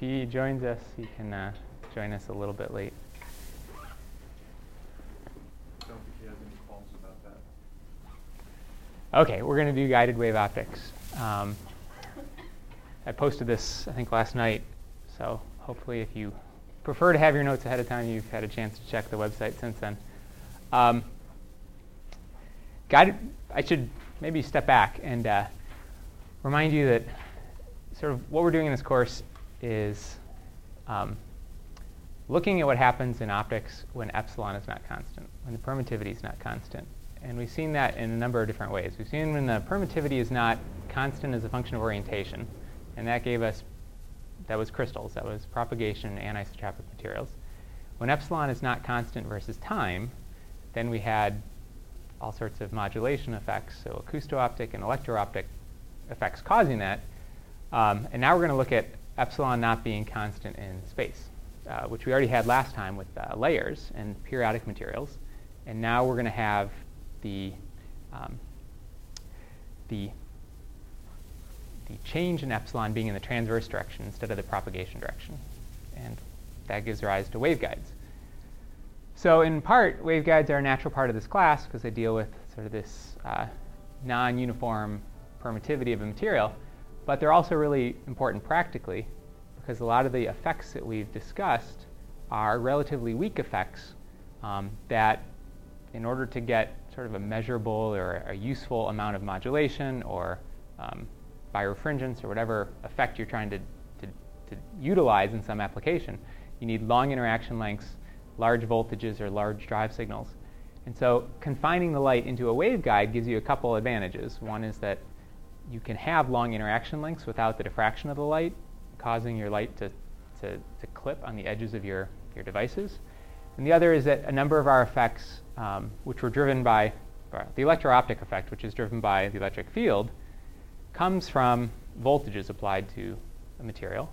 he joins us, he can uh, join us a little bit late. Don't think he has any qualms about that. Okay, we're going to do guided wave optics. Um, I posted this, I think, last night, so hopefully if you prefer to have your notes ahead of time, you've had a chance to check the website since then. Um, guided, I should maybe step back and uh, remind you that sort of what we're doing in this course is um, looking at what happens in optics when epsilon is not constant, when the permittivity is not constant. And we've seen that in a number of different ways. We've seen when the permittivity is not constant as a function of orientation, and that gave us, that was crystals, that was propagation anisotropic materials. When epsilon is not constant versus time, then we had all sorts of modulation effects, so acousto-optic and electro-optic effects causing that. Um, and now we're going to look at epsilon not being constant in space, uh, which we already had last time with uh, layers and periodic materials. And now we're going to have the, um, the, the change in epsilon being in the transverse direction instead of the propagation direction. And that gives rise to waveguides. So in part, waveguides are a natural part of this class because they deal with sort of this uh, non-uniform permittivity of a material, but they're also really important practically because a lot of the effects that we've discussed are relatively weak effects um, that in order to get sort of a measurable or a useful amount of modulation or um, birefringence or whatever effect you're trying to, to, to utilize in some application, you need long interaction lengths large voltages or large drive signals. And so confining the light into a waveguide gives you a couple advantages. One is that you can have long interaction lengths without the diffraction of the light, causing your light to, to, to clip on the edges of your, your devices. And the other is that a number of our effects, um, which were driven by the electro-optic effect, which is driven by the electric field, comes from voltages applied to a material,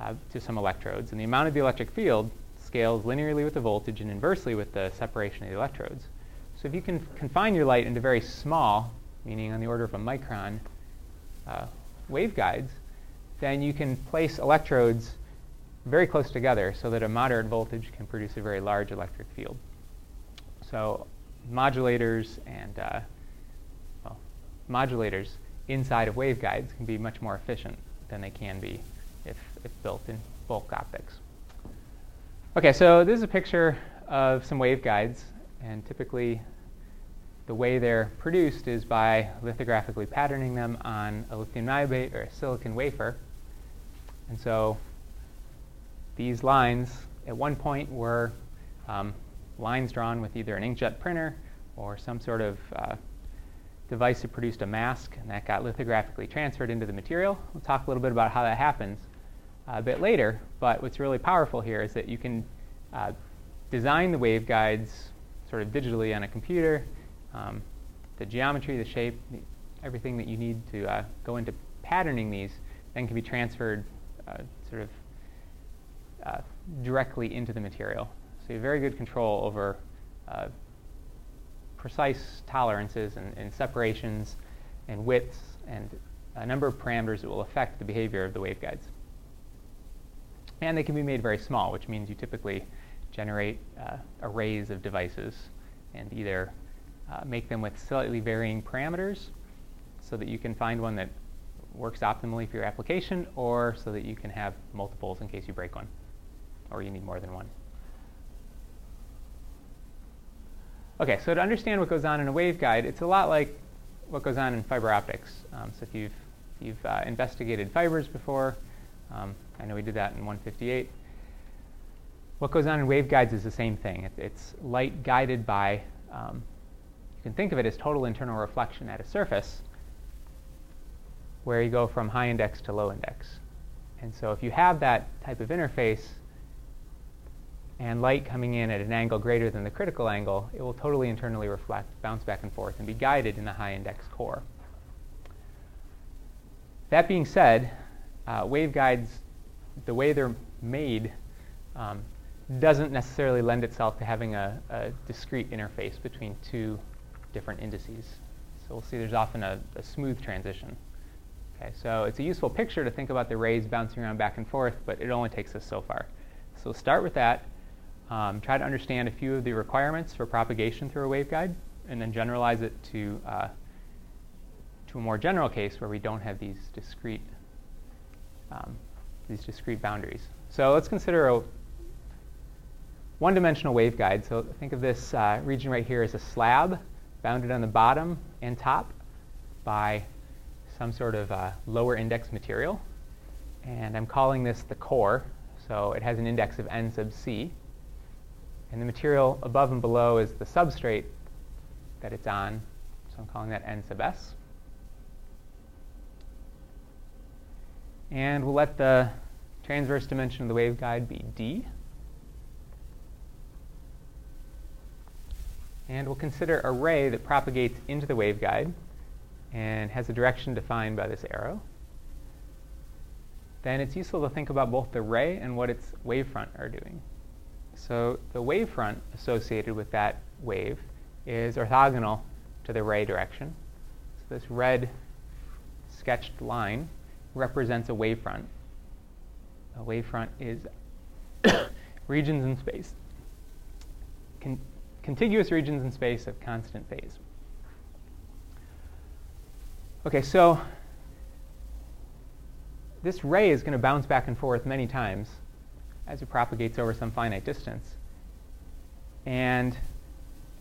uh, to some electrodes. And the amount of the electric field scales linearly with the voltage and inversely with the separation of the electrodes. So if you can confine your light into very small, meaning on the order of a micron, uh, waveguides, then you can place electrodes very close together so that a moderate voltage can produce a very large electric field. So modulators and uh, well, modulators inside of waveguides can be much more efficient than they can be if, if built in bulk optics. Okay, so this is a picture of some waveguides, and typically the way they're produced is by lithographically patterning them on a lithium niobate or a silicon wafer. And so these lines at one point were um, lines drawn with either an inkjet printer or some sort of uh, device that produced a mask, and that got lithographically transferred into the material. We'll talk a little bit about how that happens a bit later, but what's really powerful here is that you can uh, design the waveguides sort of digitally on a computer, um, the geometry, the shape, the, everything that you need to uh, go into patterning these then can be transferred uh, sort of uh, directly into the material. So you have very good control over uh, precise tolerances and, and separations and widths and a number of parameters that will affect the behavior of the waveguides. And they can be made very small, which means you typically generate uh, arrays of devices and either uh, make them with slightly varying parameters so that you can find one that works optimally for your application or so that you can have multiples in case you break one or you need more than one. Okay, so to understand what goes on in a waveguide, it's a lot like what goes on in fiber optics. Um, so if you've, you've uh, investigated fibers before, um, I know we did that in 158. What goes on in waveguides is the same thing. It, it's light guided by, um, you can think of it as total internal reflection at a surface where you go from high index to low index. And so if you have that type of interface and light coming in at an angle greater than the critical angle, it will totally internally reflect, bounce back and forth, and be guided in the high index core. That being said, uh, waveguides, the way they're made, um, doesn't necessarily lend itself to having a, a, discrete interface between two different indices. So we'll see there's often a, a smooth transition. Okay, so it's a useful picture to think about the rays bouncing around back and forth, but it only takes us so far. So we'll start with that, um, try to understand a few of the requirements for propagation through a waveguide, and then generalize it to, uh, to a more general case where we don't have these discrete, um, these discrete boundaries. So let's consider a one-dimensional waveguide. So think of this uh, region right here as a slab bounded on the bottom and top by some sort of uh, lower index material. And I'm calling this the core. So it has an index of n sub c. And the material above and below is the substrate that it's on. So I'm calling that n sub s. And we'll let the transverse dimension of the waveguide be d. And we'll consider a ray that propagates into the waveguide and has a direction defined by this arrow. Then it's useful to think about both the ray and what its wavefront are doing. So the wavefront associated with that wave is orthogonal to the ray direction. So this red sketched line represents a wavefront. A wavefront is regions in space. Contiguous regions in space of constant phase. Okay, so this ray is going to bounce back and forth many times as it propagates over some finite distance. And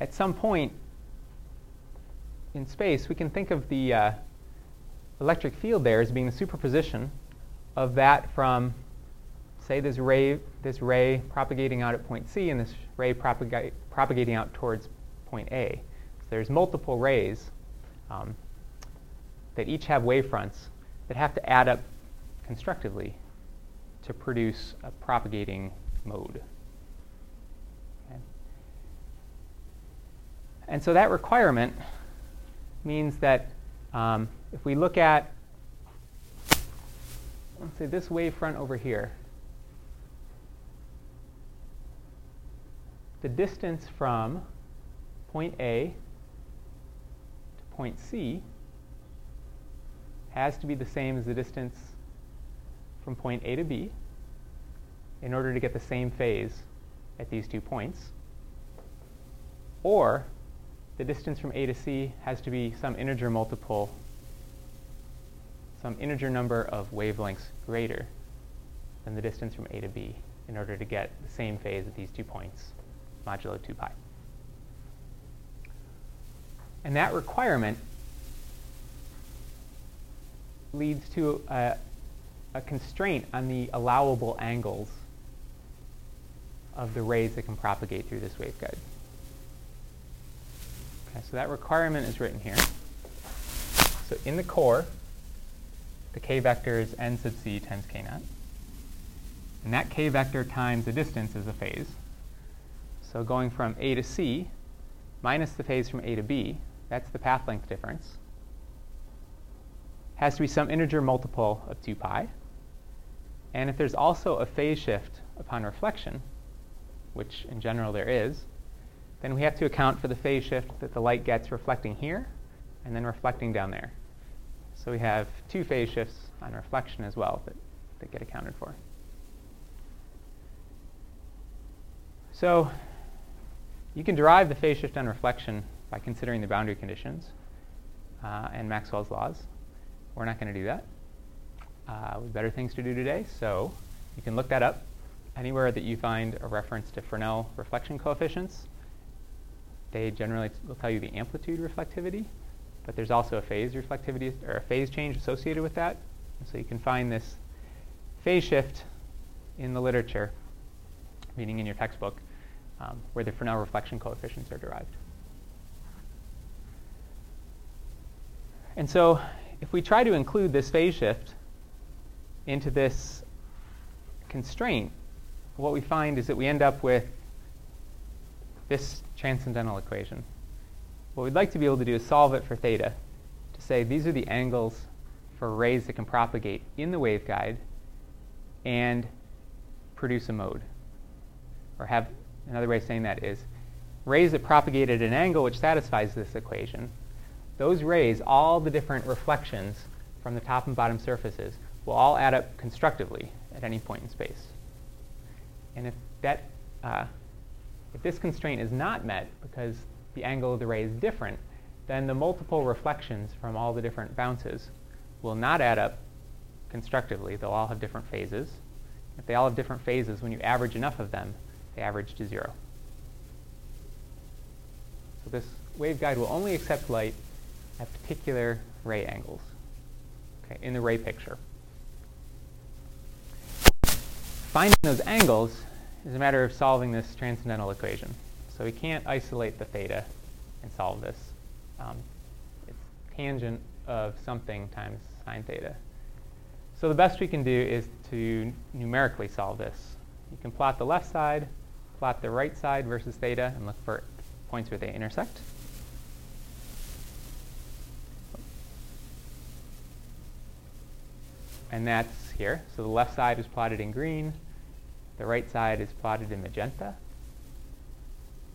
at some point in space, we can think of the uh, electric field there as being the superposition of that from, say, this ray, this ray propagating out at point C and this ray propaga- propagating out towards point A. So there's multiple rays um, that each have wavefronts that have to add up constructively to produce a propagating mode. Okay. And so that requirement means that um, if we look at, let's say, this wavefront over here, the distance from point A to point C has to be the same as the distance from point A to B in order to get the same phase at these two points. Or the distance from A to C has to be some integer multiple, some integer number of wavelengths greater than the distance from A to B in order to get the same phase at these two points, modulo 2 pi. And that requirement leads to a, a constraint on the allowable angles of the rays that can propagate through this waveguide. Okay, so that requirement is written here. So in the core, the k vector is n sub c times k naught. And that k vector times the distance is a phase. So going from a to c minus the phase from a to b, that's the path length difference, has to be some integer multiple of 2 pi. And if there's also a phase shift upon reflection, which in general there is, then we have to account for the phase shift that the light gets reflecting here and then reflecting down there. So we have two phase shifts on reflection as well that, that get accounted for. So you can derive the phase shift on reflection by considering the boundary conditions uh, and Maxwell's laws. We're not going to do that. Uh, we have better things to do today, so you can look that up anywhere that you find a reference to Fresnel reflection coefficients. They generally will tell you the amplitude reflectivity, but there's also a phase reflectivity or a phase change associated with that. And so you can find this phase shift in the literature, meaning in your textbook, um, where the Fresnel reflection coefficients are derived. And so if we try to include this phase shift into this constraint, what we find is that we end up with this transcendental equation. What we'd like to be able to do is solve it for theta, to say these are the angles for rays that can propagate in the waveguide and produce a mode. Or have another way of saying that is rays that propagate at an angle which satisfies this equation those rays, all the different reflections, from the top and bottom surfaces will all add up constructively at any point in space. And if that uh, if this constraint is not met because the angle of the ray is different, then the multiple reflections from all the different bounces will not add up constructively. They'll all have different phases. If they all have different phases, when you average enough of them, they average to zero. So this waveguide will only accept light at particular ray angles okay, in the ray picture. Finding those angles is a matter of solving this transcendental equation. So we can't isolate the theta and solve this. Um, it's tangent of something times sine theta. So the best we can do is to numerically solve this. You can plot the left side, plot the right side versus theta, and look for points where they intersect. And that's here. So the left side is plotted in green, the right side is plotted in magenta.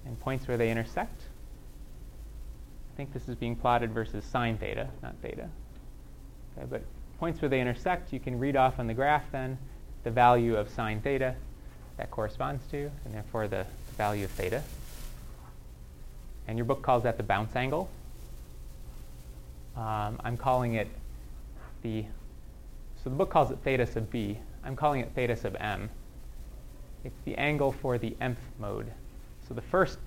And points where they intersect. I think this is being plotted versus sine theta, not theta. Okay, but points where they intersect, you can read off on the graph then the value of sine theta that corresponds to, and therefore the, value of theta. And your book calls that the bounce angle. Um, I'm calling it the, so the book calls it theta sub b. I'm calling it theta sub m. It's the angle for the mth mode. So the first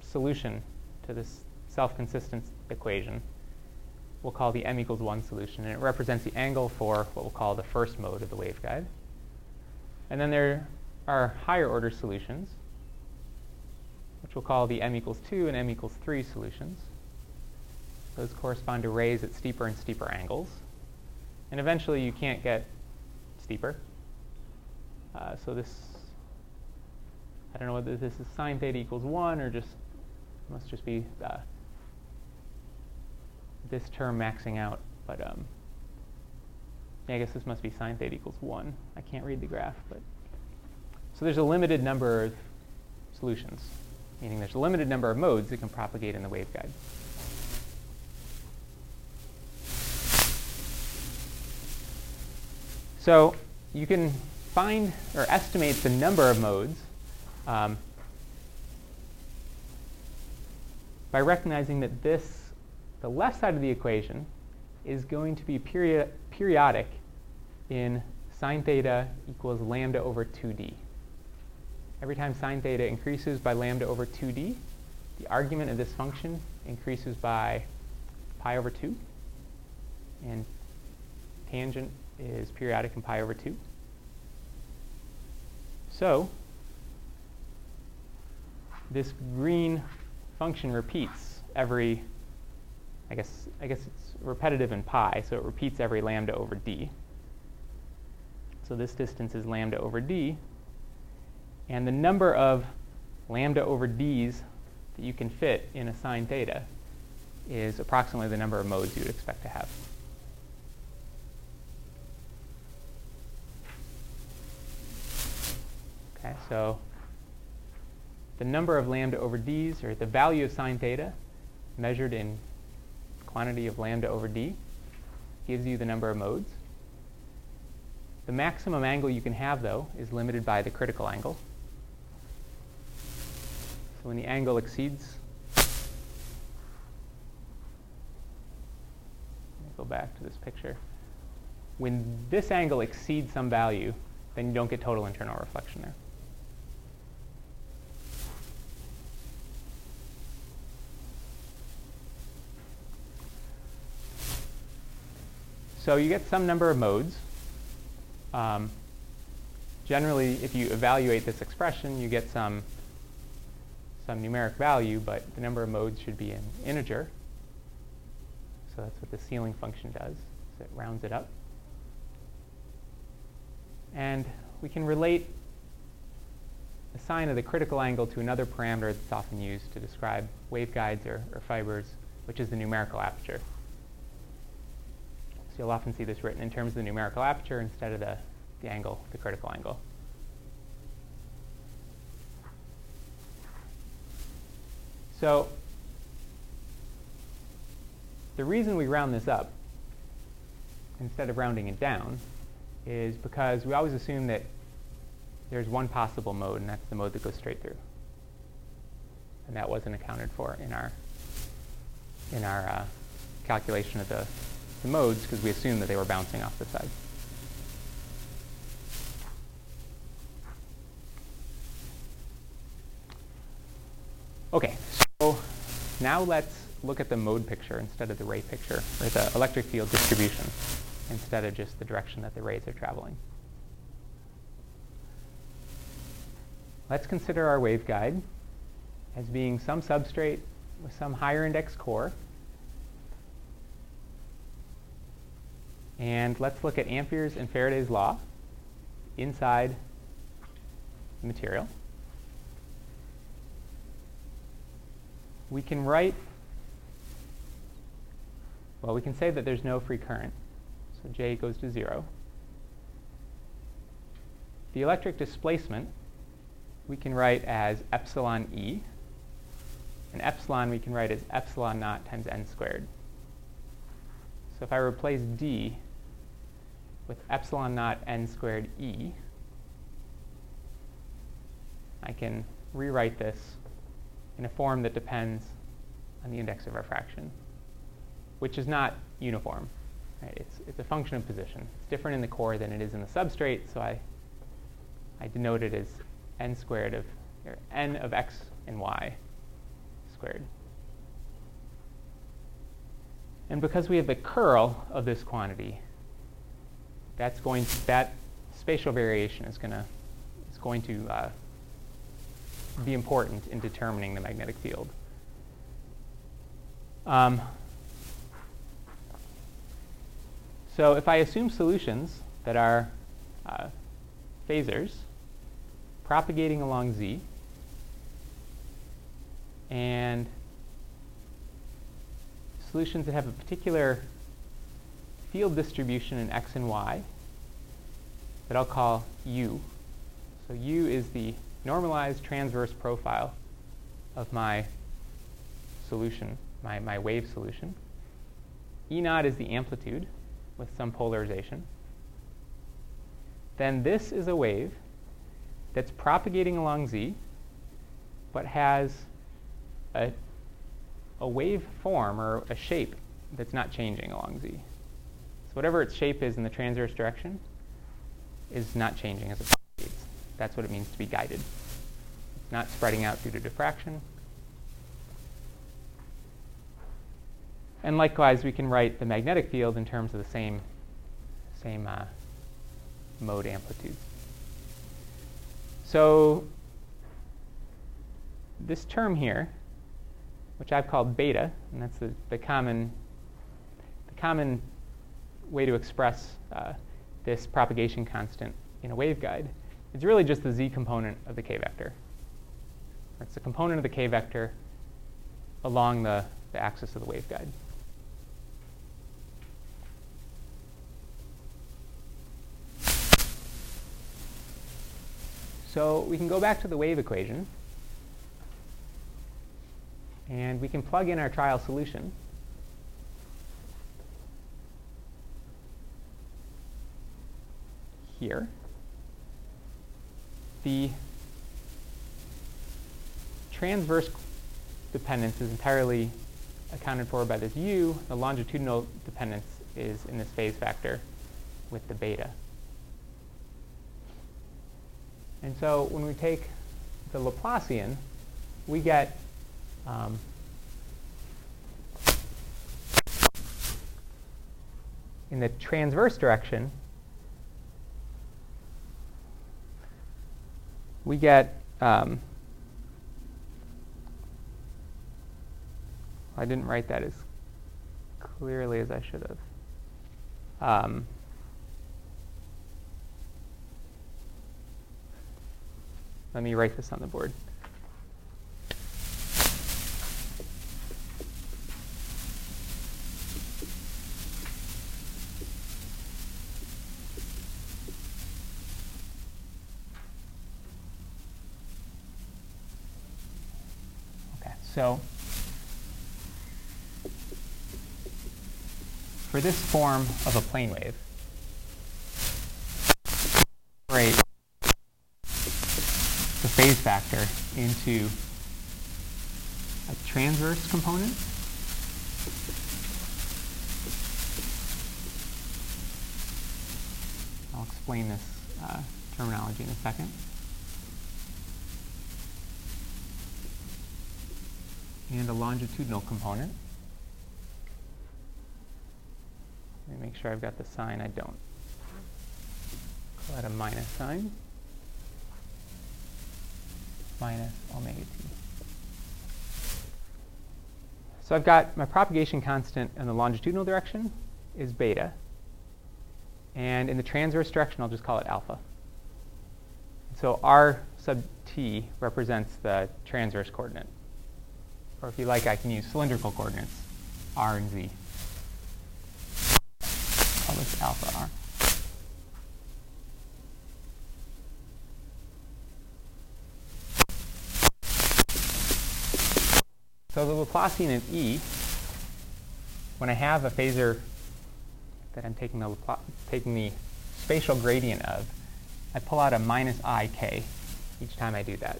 solution to this self-consistent equation we'll call the m equals 1 solution, and it represents the angle for what we'll call the first mode of the waveguide. And then there are higher order solutions, which we'll call the m equals 2 and m equals 3 solutions. Those correspond to rays at steeper and steeper angles. And eventually you can't get steeper. Uh, so this, I don't know whether this is sine theta equals 1 or just, must just be uh, this term maxing out. But um, yeah, I guess this must be sine theta equals 1. I can't read the graph. but So there's a limited number of solutions, meaning there's a limited number of modes that can propagate in the waveguide. So you can find or estimate the number of modes um, by recognizing that this, the left side of the equation, is going to be period, periodic in sine theta equals lambda over 2d. Every time sine theta increases by lambda over 2d, the argument of this function increases by pi over 2. And tangent is periodic in pi over 2. So this green function repeats every, I guess, I guess it's repetitive in pi, so it repeats every lambda over d. So this distance is lambda over d. And the number of lambda over d's that you can fit in a sine theta is approximately the number of modes you would expect to have. Okay, so the number of lambda over d's, or the value of sine theta, measured in quantity of lambda over d, gives you the number of modes. The maximum angle you can have, though, is limited by the critical angle. When the angle exceeds, go back to this picture. When this angle exceeds some value, then you don't get total internal reflection there. So you get some number of modes. Um, generally, if you evaluate this expression, you get some, some numeric value, but the number of modes should be an integer. So that's what the ceiling function does. It rounds it up. And we can relate the sine of the critical angle to another parameter that's often used to describe waveguides or, or fibers, which is the numerical aperture So you'll often see this written in terms of the numerical aperture instead of the, the angle, the critical angle. So the reason we round this up instead of rounding it down is because we always assume that there's one possible mode, and that's the mode that goes straight through. And that wasn't accounted for in our in our uh, calculation of the, the modes because we assumed that they were bouncing off the side. Okay, now let's look at the mode picture instead of the ray picture, or the electric field distribution instead of just the direction that the rays are traveling. Let's consider our waveguide as being some substrate with some higher index core. And let's look at Ampere's and Faraday's law inside the material. We can write, well, we can say that there's no free current. So J goes to 0. The electric displacement we can write as epsilon E. And epsilon we can write as epsilon naught times n squared. So if I replace D with epsilon naught n squared E, I can rewrite this in a form that depends on the index of refraction, which is not uniform. Right? It's, it's a function of position. It's different in the core than it is in the substrate, so I, I denote it as n squared of, or n of x and y squared. And because we have the curl of this quantity, that's going to, that spatial variation is going to is going to uh, be important in determining the magnetic field. Um, so if I assume solutions that are uh, propagating along z, and solutions that have a particular field distribution in x and y that I'll call u. So u is the normalized transverse profile of my solution, my, my wave solution. E naught is the amplitude with some polarization. Then this is a wave that's propagating along z, but has a, a wave form or a shape that's not changing along z. So whatever its shape is in the transverse direction is not changing as propagates. That's what it means to be guided. It's not spreading out due to diffraction. And likewise, we can write the magnetic field in terms of the same, same uh, mode amplitudes. So this term here, which I've called beta, and that's the, the common the common way to express uh, this propagation constant in a waveguide, is really just the z component of the k vector. It's the component of the k vector along the, the axis of the waveguide. So we can go back to the wave equation and we can plug in our trial solution. Here. The transverse dependence is entirely accounted for by this u. The longitudinal dependence is in this phase factor with the beta. And so when we take the Laplacian, we get um, in the transverse direction, we get um, I didn't write that as clearly as I should have. Um, let me write this on the board. Okay, so for this form of a plane wave, separate the phase factor into a transverse component I'll explain this uh, terminology in a second. And a longitudinal component. Let me make sure I've got the sign. I don't. Call that a minus sign. Minus omega t. So I've got my propagation constant in the longitudinal direction is beta. And in the transverse direction, I'll just call it alpha. So r sub t represents the transverse coordinate. Or if you like, I can use cylindrical coordinates, r and z. Call this alpha r. So the Laplacian in E, when I have a phasor that I'm taking the, taking the spatial gradient of, I pull out a minus ik each time I do that.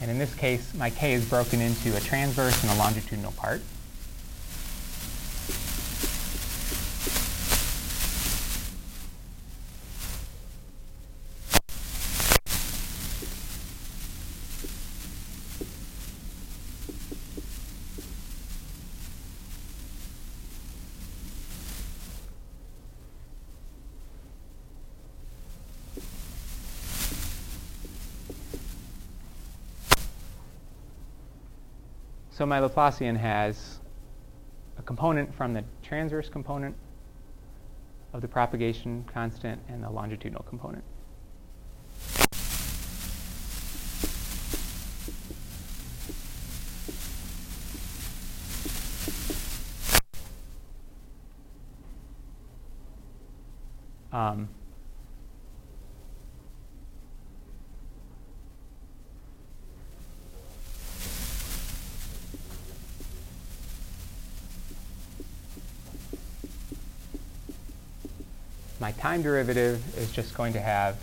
And in this case, my k is broken into a transverse and a longitudinal part. So my Laplacian has a component from the transverse component of the propagation constant and the longitudinal component. Um, my time derivative is just going to have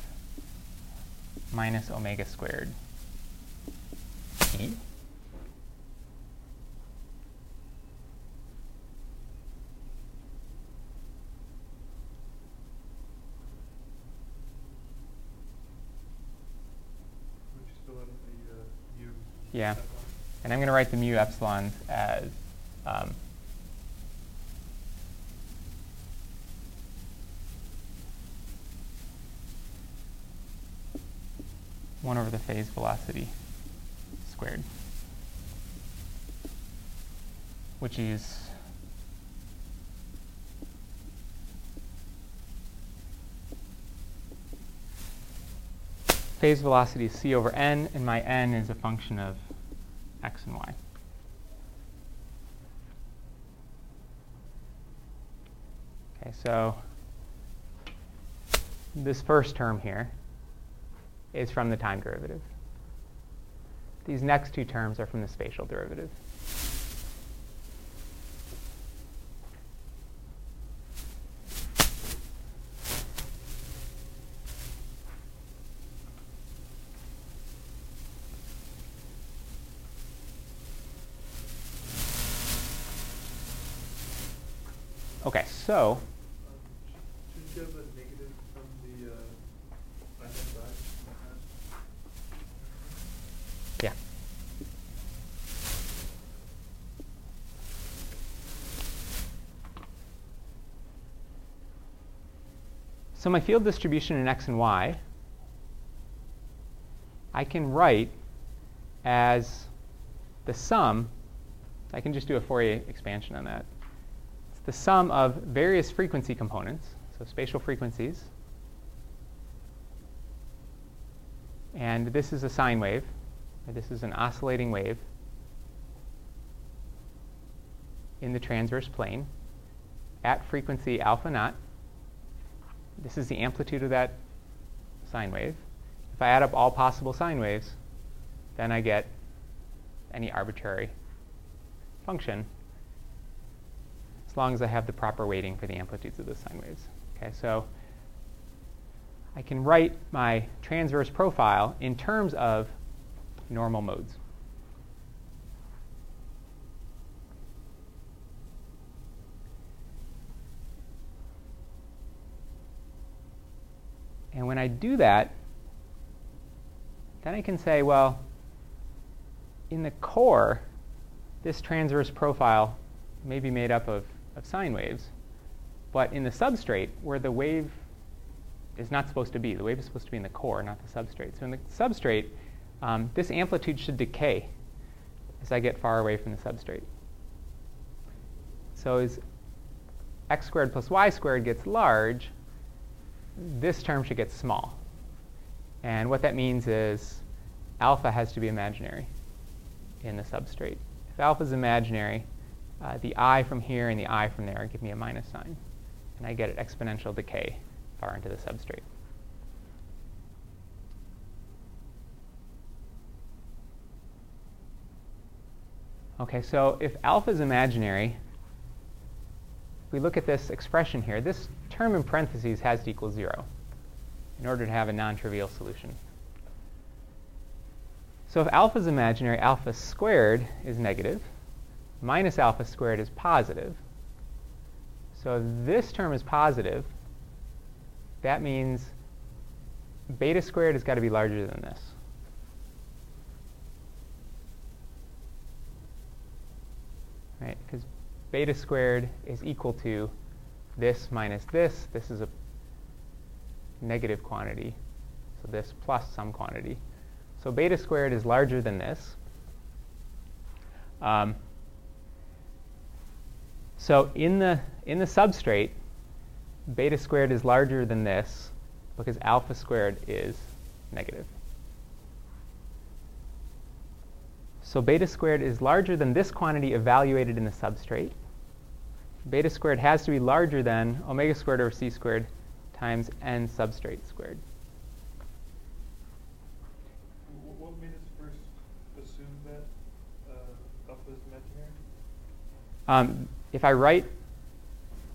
minus omega squared t. Would you still have the, uh? Yeah. And I'm going to write the mu epsilons as um, one over the phase velocity squared, which is phase velocity is c over n, and my n is a function of x and y. Okay, so this first term here is from the time derivative. These next two terms are from the spatial derivative. Okay, so Um, sh- Shouldn't you have a negative from the, uh, right-hand side? yeah. So my field distribution in x and y, I can write as the sum, I can just do a Fourier expansion on that. It's the sum of various frequency components, so spatial frequencies. And this is a sine wave, this is an oscillating wave in the transverse plane at frequency alpha naught. This is the amplitude of that sine wave. If I add up all possible sine waves, then I get any arbitrary function. as long as I have the proper weighting for the amplitudes of the sine waves. Okay, so I can write my transverse profile in terms of normal modes. And when I do that, then I can say, well, in the core, this transverse profile may be made up of, of sine waves, but in the substrate, where the wave is not supposed to be, the wave is supposed to be in the core, not the substrate. So in the substrate, um, this amplitude should decay as I get far away from the substrate. So as x squared plus y squared gets large, this term should get small. And what that means is alpha has to be imaginary in the substrate. If alpha is imaginary, uh, the i from here and the i from there give me a minus sign. And I get an exponential decay far into the substrate. Okay, so if alpha is imaginary, if we look at this expression here. This term in parentheses has to equal 0 in order to have a non-trivial solution. So if alpha is imaginary, alpha squared is negative, minus alpha squared is positive. So if this term is positive, that means beta squared has got to be larger than this. Right? Because beta squared is equal to this minus this. This is a negative quantity. So this plus some quantity. So beta squared is larger than this. Um, so in the, in the substrate, beta squared is larger than this because alpha squared is negative. So beta squared is larger than this quantity evaluated in the substrate. Beta squared has to be larger than omega squared over c squared times n substrate squared. What made us first assume that uh, alpha is imaginary? Um, if I write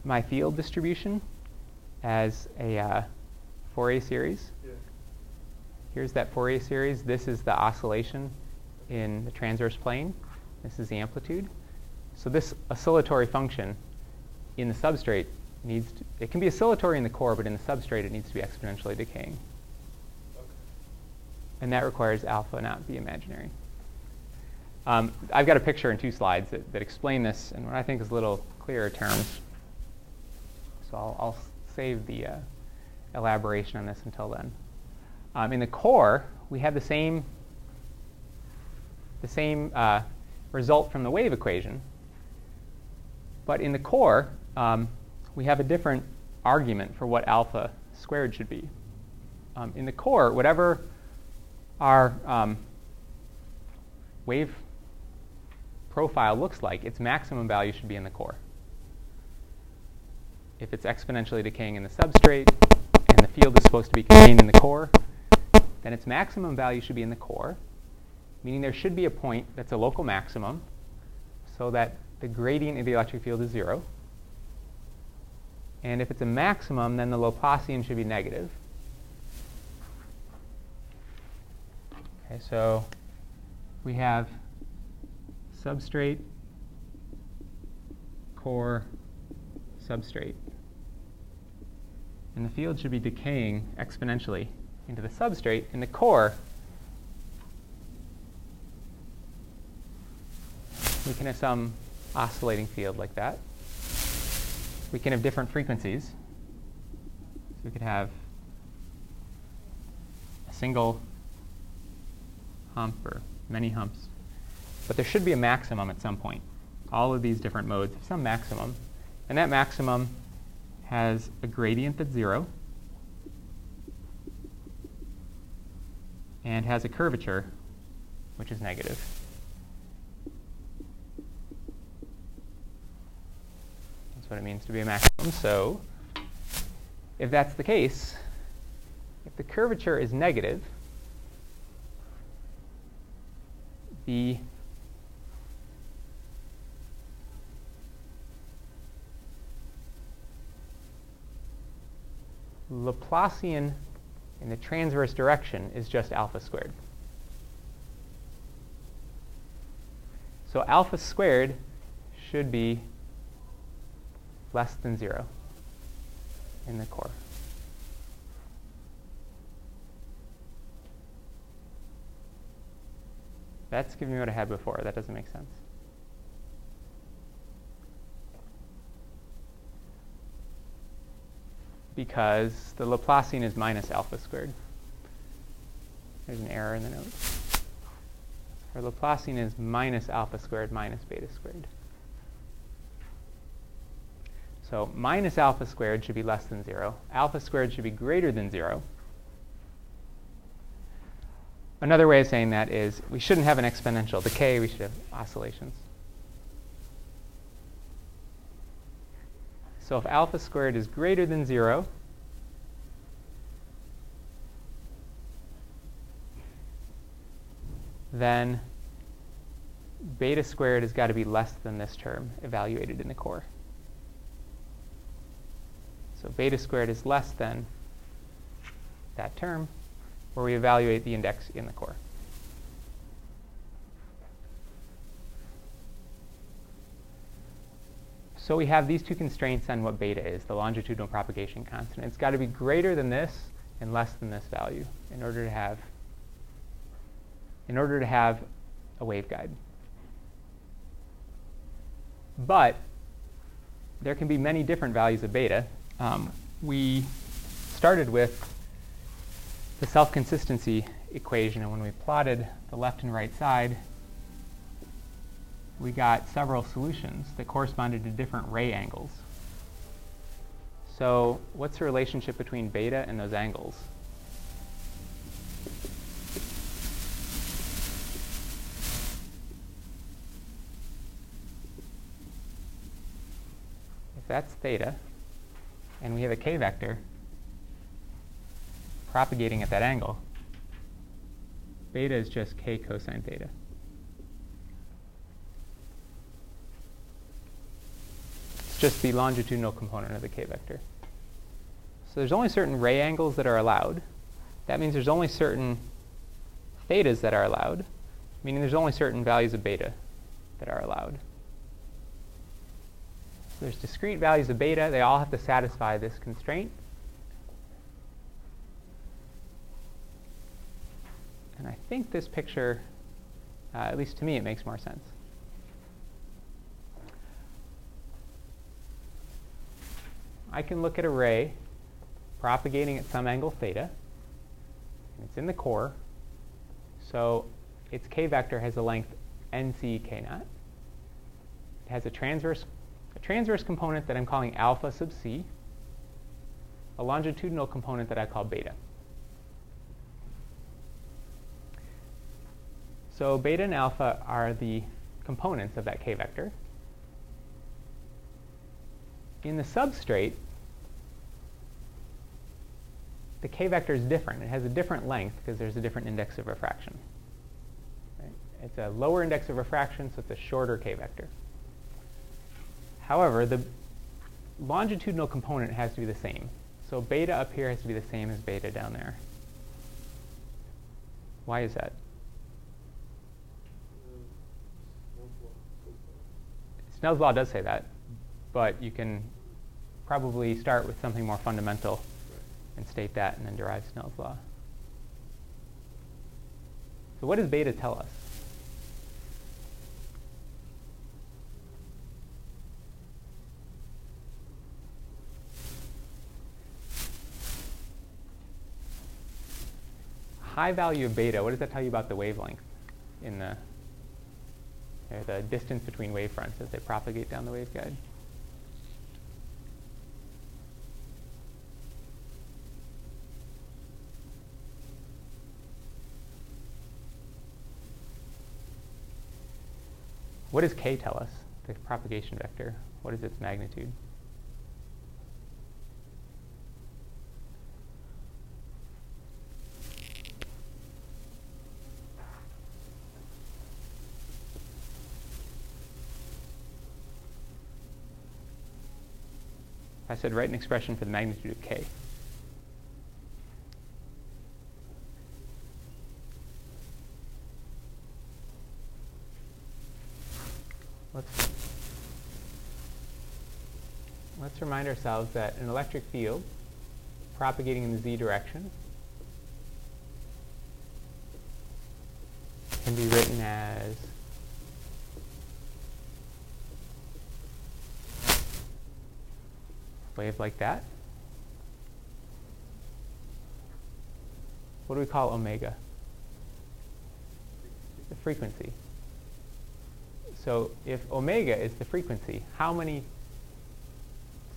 my field distribution as a uh, Fourier series, Yeah. here's that Fourier series. This is the oscillation in the transverse plane. This is the amplitude. So this oscillatory function in the substrate needs to, it can be oscillatory in the core, but in the substrate it needs to be exponentially decaying. Okay. And that requires alpha not be imaginary. Um, I've got a picture in two slides that, that explain this in what I think is a little clearer terms. So I'll, I'll save the uh, elaboration on this until then. Um, in the core, we have the same, the same uh, result from the wave equation. But in the core, um, we have a different argument for what alpha squared should be. Um, in the core, whatever our um, wave profile looks like, its maximum value should be in the core. If it's exponentially decaying in the substrate and the field is supposed to be contained in the core, then its maximum value should be in the core, meaning there should be a point that's a local maximum so that the gradient of the electric field is zero. And if it's a maximum, then the Laplacian should be negative. Okay, so we have substrate, core, substrate. And the field should be decaying exponentially into the substrate. In the core, we can have some oscillating field like that. We can have different frequencies. So we could have a single hump or many humps. But there should be a maximum at some point. All of these different modes have some maximum. And that maximum has a gradient that's zero and has a curvature which is negative. what it means to be a maximum. So if that's the case, if the curvature is negative, the Laplacian in the transverse direction is just alpha squared. So alpha squared should be less than 0 in the core. That's giving me what I had before. That doesn't make sense. Because the Laplacian is minus alpha squared. There's an error in the notes. Our Laplacian is minus alpha squared minus beta squared. So minus alpha squared should be less than 0. Alpha squared should be greater than 0. Another way of saying that is we shouldn't have an exponential decay, we should have oscillations. So if alpha squared is greater than 0, then beta squared has got to be less than this term evaluated in the core. So beta squared is less than that term where we evaluate the index in the core. So we have these two constraints on what beta is, the longitudinal propagation constant. It's got to be greater than this and less than this value in order to have in order to have a waveguide. But there can be many different values of beta. Um, we started with the self-consistency equation, and when we plotted the left and right side, we got several solutions that corresponded to different ray angles. So what's the relationship between beta and those angles? If that's theta, and we have a k vector, propagating at that angle, beta is just k cosine theta. It's just the longitudinal component of the k vector. So there's only certain ray angles that are allowed. That means there's only certain thetas that are allowed, meaning there's only certain values of beta that are allowed. There's discrete values of beta. They all have to satisfy this constraint. And I think this picture, uh, at least to me, it makes more sense. I can look at a ray propagating at some angle theta. It's in the core. So its k vector has a length nc k naught. It has a transverse, a transverse component that I'm calling alpha sub c, a longitudinal component that I call beta. So beta and alpha are the components of that k vector. In the substrate, the k vector is different. It has a different length because there's a different index of refraction. Right? It's a lower index of refraction, so it's a shorter k vector. However, the longitudinal component has to be the same. So beta up here has to be the same as beta down there. Why is that? Snell's law does say that, but you can probably start with something more fundamental and state that and then derive Snell's law. So what does beta tell us? High value of beta, what does that tell you about the wavelength in the the distance between wavefronts as they propagate down the waveguide. What does k tell us, the propagation vector? What is its magnitude? I said write an expression for the magnitude of k. Let's, let's remind ourselves that an electric field propagating in the z direction can be written as wave like that. What do we call omega? The frequency. So if omega is the frequency, how many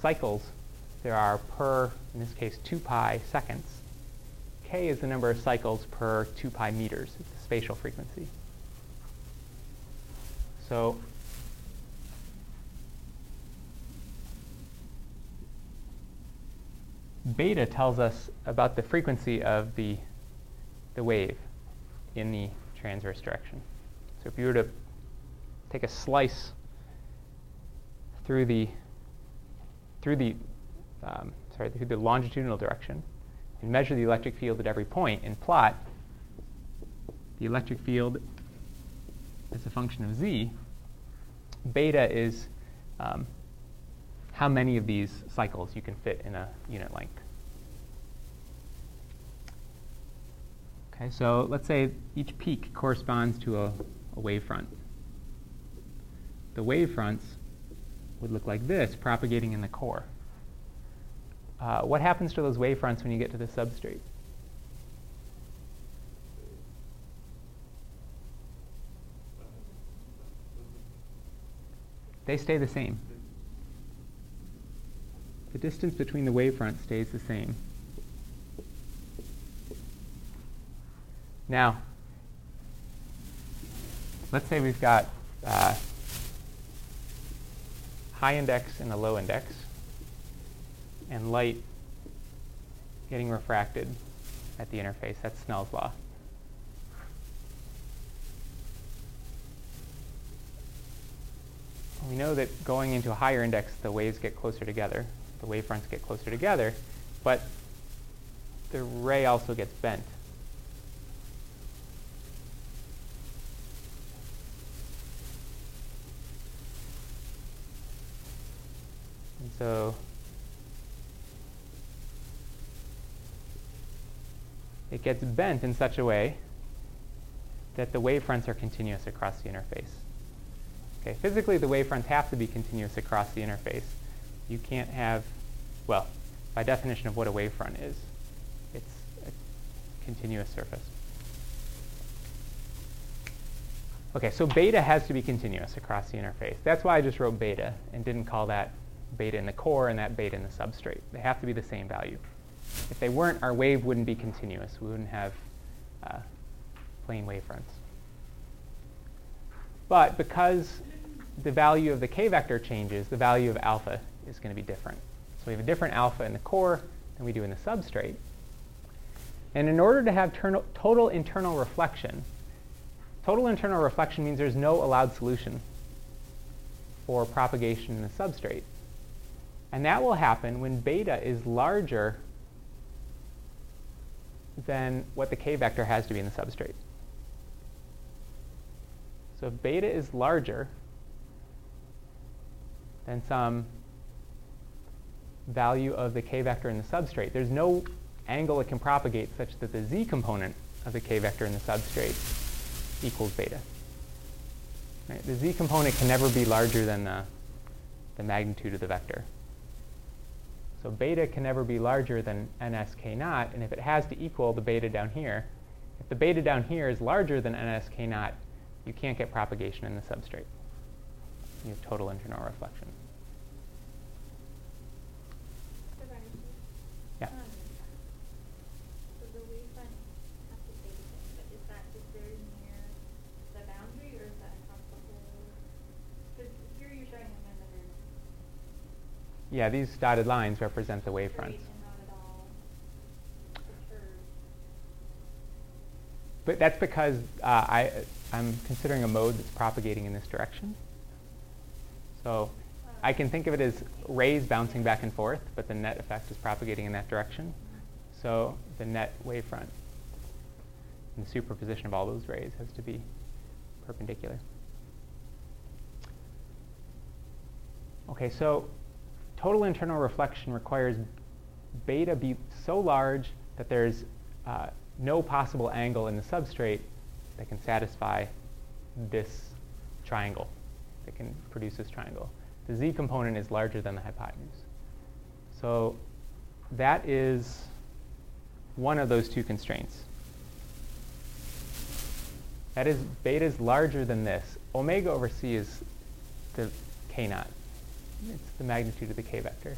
cycles there are per, in this case, 2 pi seconds. K is the number of cycles per 2 pi meters. It's the spatial frequency. So beta tells us about the frequency of the, the wave in the transverse direction. So if you were to take a slice through the through the um, sorry through the longitudinal direction and measure the electric field at every point and plot the electric field as a function of z, beta is um, how many of these cycles you can fit in a unit length. Okay, so let's say each peak corresponds to a, a wavefront. The wavefronts would look like this, propagating in the core. Uh, what happens to those wavefronts when you get to the substrate? They stay the same. The distance between the wavefronts stays the same. Now, let's say we've got uh, high index and a low index, and light getting refracted at the interface. That's Snell's law. We know that going into a higher index, the waves get closer together, the wavefronts get closer together, but the ray also gets bent. And so it gets bent in such a way that the wavefronts are continuous across the interface. Okay, physically the wavefronts have to be continuous across the interface. You can't have, well, by definition of what a wavefront is, it's a continuous surface. Okay, so beta has to be continuous across the interface. That's why I just wrote beta and didn't call that beta in the core and that beta in the substrate. They have to be the same value. If they weren't, our wave wouldn't be continuous. We wouldn't have uh, plane wavefronts. But because the value of the k vector changes, the value of alpha is going to be different. So we have a different alpha in the core than we do in the substrate. And in order to have total internal reflection, total internal reflection means there's no allowed solution for propagation in the substrate. And that will happen when beta is larger than what the k vector has to be in the substrate. So if beta is larger than some value of the k vector in the substrate, there's no angle it can propagate such that the z component of the k vector in the substrate equals beta. Right? The z component can never be larger than the, the magnitude of the vector. So beta can never be larger than nsk naught, and if it has to equal the beta down here, if the beta down here is larger than nsk naught, you can't get propagation in the substrate. You have total internal reflection. Yeah. Um, so the wavefront has to stay the same, but is that just very near the boundary, or is that across the whole? Because here you're showing them in the Yeah, these dotted lines represent the wavefronts. But that's because uh, I, I'm considering a mode that's propagating in this direction. So I can think of it as rays bouncing back and forth, but the net effect is propagating in that direction. So the net wavefront and the superposition of all those rays has to be perpendicular. Okay, so total internal reflection requires beta be so large that there's uh, no possible angle in the substrate that can satisfy this triangle, that can produce this triangle. The z component is larger than the hypotenuse. So that is one of those two constraints. That is, beta is larger than this. Omega over c is the k naught. It's the magnitude of the k vector.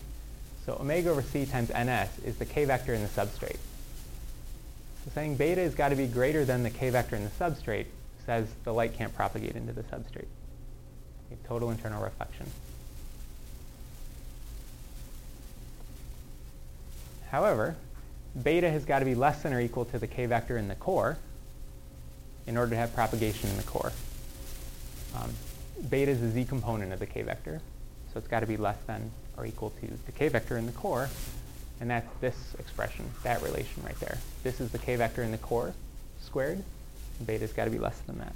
So omega over c times ns is the k vector in the substrate. So saying beta has got to be greater than the k vector in the substrate says the light can't propagate into the substrate. Total internal reflection. However, beta has got to be less than or equal to the k vector in the core in order to have propagation in the core. Um, beta is the z component of the k vector, so it's got to be less than or equal to the k vector in the core, and that's this expression, that relation right there. This is the k vector in the core squared, beta's got to be less than that.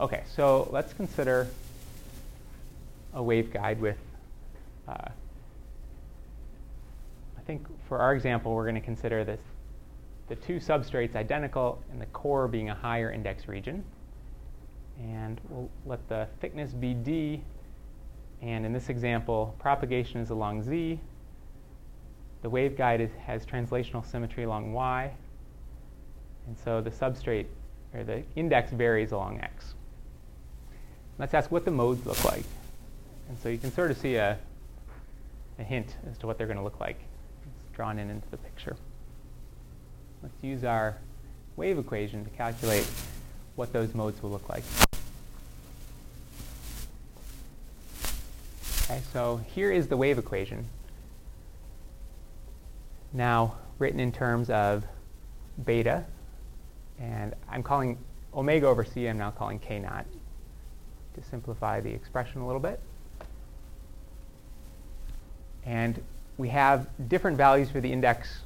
Okay, so let's consider a waveguide with, uh, I think for our example, we're going to consider this, the two substrates identical and the core being a higher index region. And we'll let the thickness be d. And in this example, propagation is along z. The waveguide is, has translational symmetry along y. And so the substrate, or the index varies along x. Let's ask what the modes look like. And so you can sort of see a, a hint as to what they're going to look like. It's drawn in into the picture. Let's use our wave equation to calculate what those modes will look like. Okay, so here is the wave equation. Now written in terms of beta, and I'm calling omega over c, I'm now calling k naught to simplify the expression a little bit. And we have different values for the index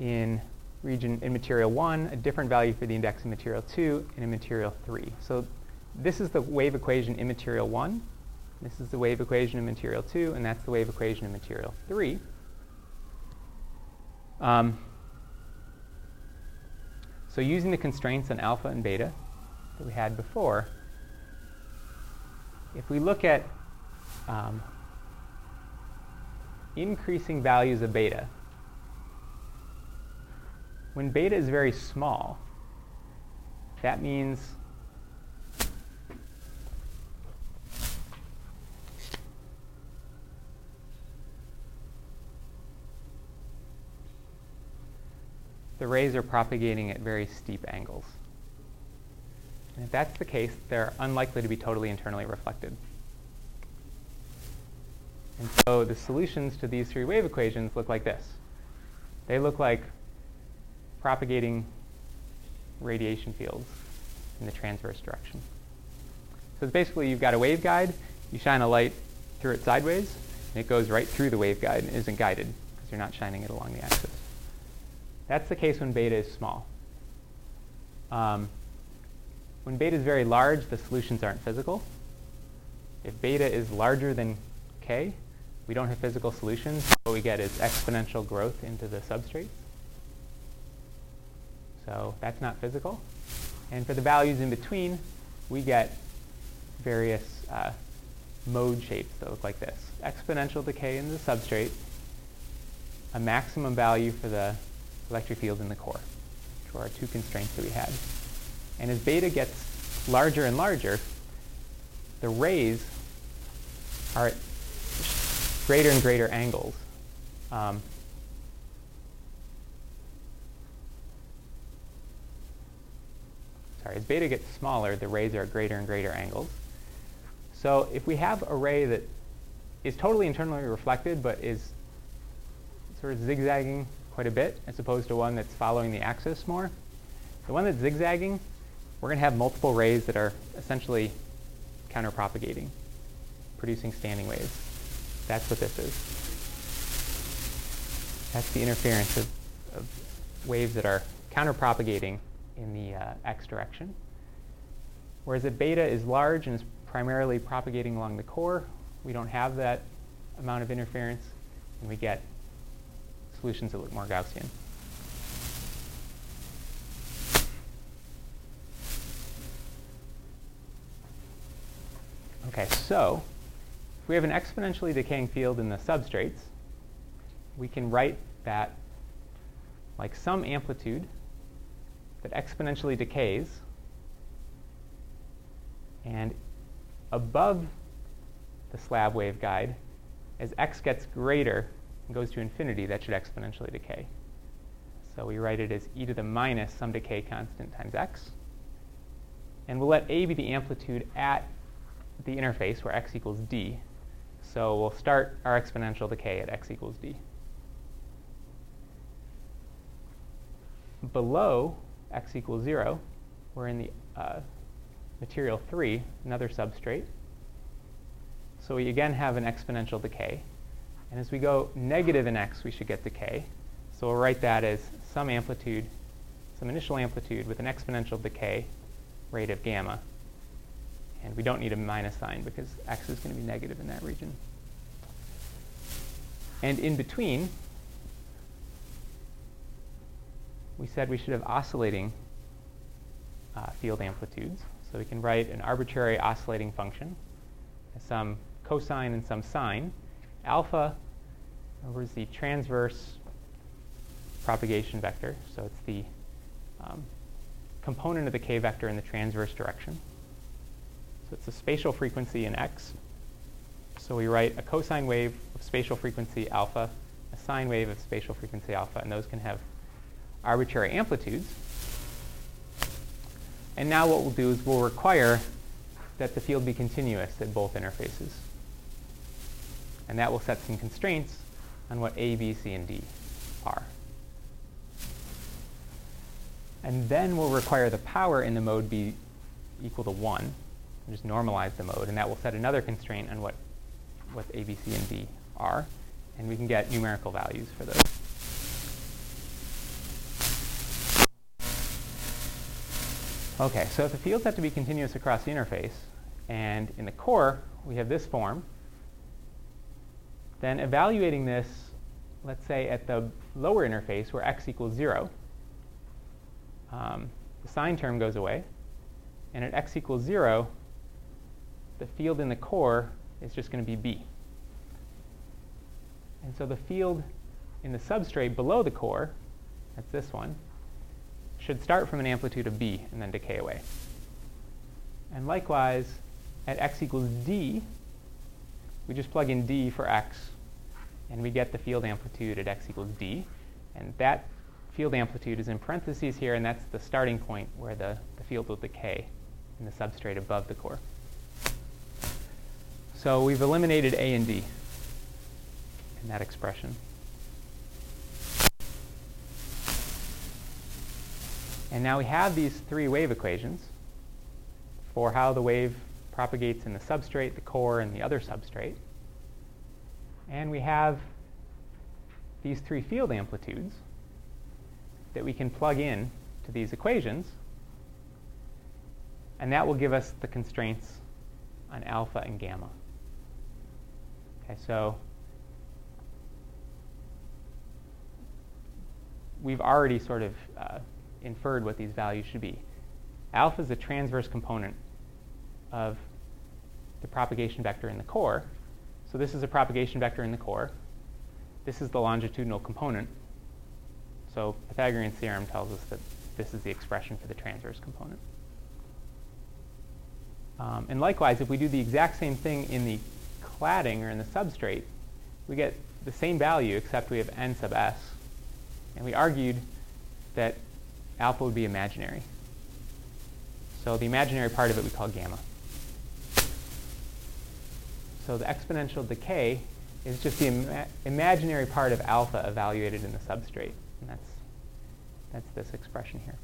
in region in material 1, a different value for the index in material 2, and in material 3. So this is the wave equation in material 1. This is the wave equation in material 2, and that's the wave equation in material 3. Um, so using the constraints on alpha and beta that we had before, if we look at um, increasing values of beta, when beta is very small, that means the rays are propagating at very steep angles. And if that's the case, they're unlikely to be totally internally reflected. And so the solutions to these three wave equations look like this. They look like propagating radiation fields in the transverse direction. So basically you've got a waveguide, you shine a light through it sideways, and it goes right through the waveguide and isn't guided because you're not shining it along the axis. That's the case when beta is small. Um, when beta is very large, the solutions aren't physical. If beta is larger than k, we don't have physical solutions. What we get is exponential growth into the substrate. So that's not physical. And for the values in between, we get various uh, mode shapes that look like this. Exponential decay in the substrate, a maximum value for the electric field in the core, which were our two constraints that we had. And as beta gets larger and larger, the rays are at greater and greater angles. Um, sorry, as beta gets smaller, the rays are at greater and greater angles. So if we have a ray that is totally internally reflected but is sort of zigzagging quite a bit as opposed to one that's following the axis more, the one that's zigzagging we're going to have multiple rays that are essentially counterpropagating, producing standing waves. That's what this is. That's the interference of, of waves that are counterpropagating in the uh, x direction. Whereas if beta is large and is primarily propagating along the core, we don't have that amount of interference, and we get solutions that look more Gaussian. Okay, so we have an exponentially decaying field in the substrates, we can write that like some amplitude that exponentially decays and above the slab waveguide, as x gets greater and goes to infinity, that should exponentially decay. So we write it as e to the minus some decay constant times x. And we'll let a be the amplitude at the interface where x equals d. So we'll start our exponential decay at x equals d. Below x equals 0, we're in the uh, material 3, another substrate. So we again have an exponential decay. And as we go negative in x, we should get decay. So we'll write that as some amplitude, some initial amplitude with an exponential decay rate of gamma. And we don't need a minus sign because x is going to be negative in that region. And in between, we said we should have oscillating uh, field amplitudes. So we can write an arbitrary oscillating function, some cosine and some sine. Alpha is the transverse propagation vector, so it's the um, component of the k vector in the transverse direction. It's a spatial frequency in x. So we write a cosine wave of spatial frequency alpha, a sine wave of spatial frequency alpha, and those can have arbitrary amplitudes. And now what we'll do is we'll require that the field be continuous at both interfaces. And that will set some constraints on what A, B, C, and D are. And then we'll require the power in the mode be equal to 1 just normalize the mode, and that will set another constraint on what, what A, B, C, and D are, and we can get numerical values for those. Okay, so if the fields have to be continuous across the interface, and in the core we have this form, then evaluating this, let's say at the lower interface where x equals 0, um, the sine term goes away, and at x equals 0, the field in the core is just going to be B. And so the field in the substrate below the core, that's this one, should start from an amplitude of B and then decay away. And likewise, at x equals d, we just plug in d for x, and we get the field amplitude at x equals d. And that field amplitude is in parentheses here, and that's the starting point where the, the field will decay in the substrate above the core. So we've eliminated A and D in that expression. And now we have these three wave equations for how the wave propagates in the substrate, the core, and the other substrate. And we have these three field amplitudes that we can plug in to these equations. And that will give us the constraints on alpha and gamma. Okay, so we've already sort of uh, inferred what these values should be. Alpha is a transverse component of the propagation vector in the core. So this is a propagation vector in the core. This is the longitudinal component. So Pythagorean theorem tells us that this is the expression for the transverse component. Um, and likewise, if we do the exact same thing in the cladding or in the substrate, we get the same value except we have n sub s. And we argued that alpha would be imaginary. So the imaginary part of it we call gamma. So the exponential decay is just the ima imaginary part of alpha evaluated in the substrate. And that's, that's this expression here.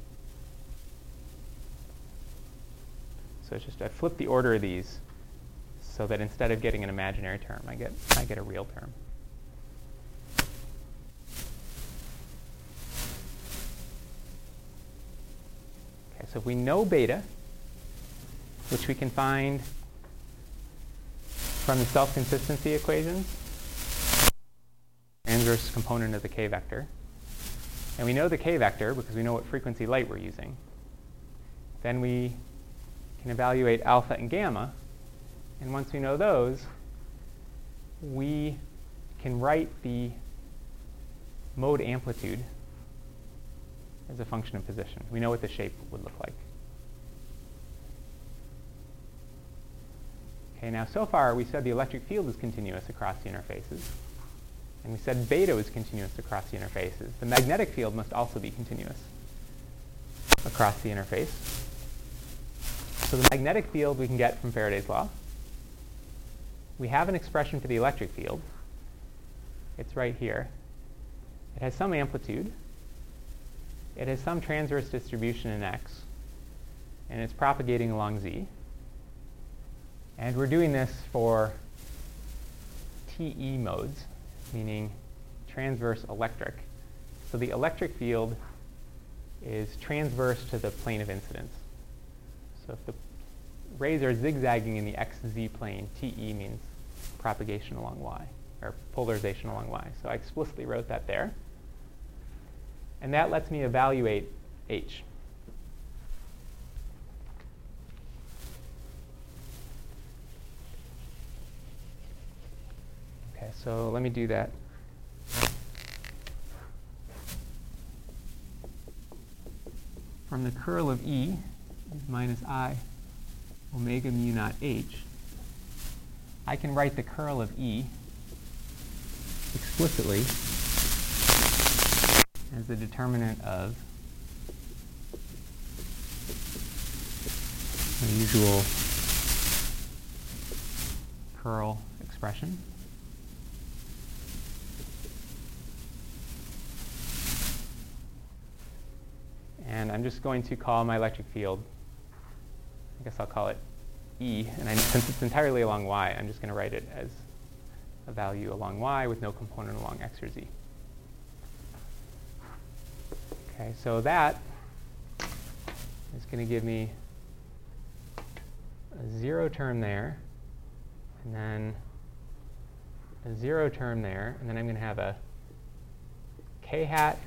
So it's just I flip the order of these so that instead of getting an imaginary term, I get, I get a real term. Okay, so if we know beta, which we can find from the self-consistency equations, transverse component of the k vector, and we know the k vector because we know what frequency light we're using, then we can evaluate alpha and gamma. And once we know those, we can write the mode amplitude as a function of position. We know what the shape would look like. Okay, now so far we said the electric field is continuous across the interfaces. And we said beta was continuous across the interfaces. The magnetic field must also be continuous across the interface. So the magnetic field we can get from Faraday's law. We have an expression for the electric field. It's right here. It has some amplitude. It has some transverse distribution in x. And it's propagating along z. And we're doing this for TE modes, meaning transverse electric. So the electric field is transverse to the plane of incidence. So if the rays are zigzagging in the xz plane, TE means propagation along y, or polarization along y. So I explicitly wrote that there. And that lets me evaluate h. Okay, so let me do that. From the curl of E is minus I omega mu naught H, I can write the curl of E explicitly as the determinant of the usual curl expression. And I'm just going to call my electric field, I guess I'll call it E. And I, since it's entirely along y, I'm just going to write it as a value along y with no component along x or z. Okay, so that is going to give me a zero term there, and then a zero term there, and then I'm going to have a k hat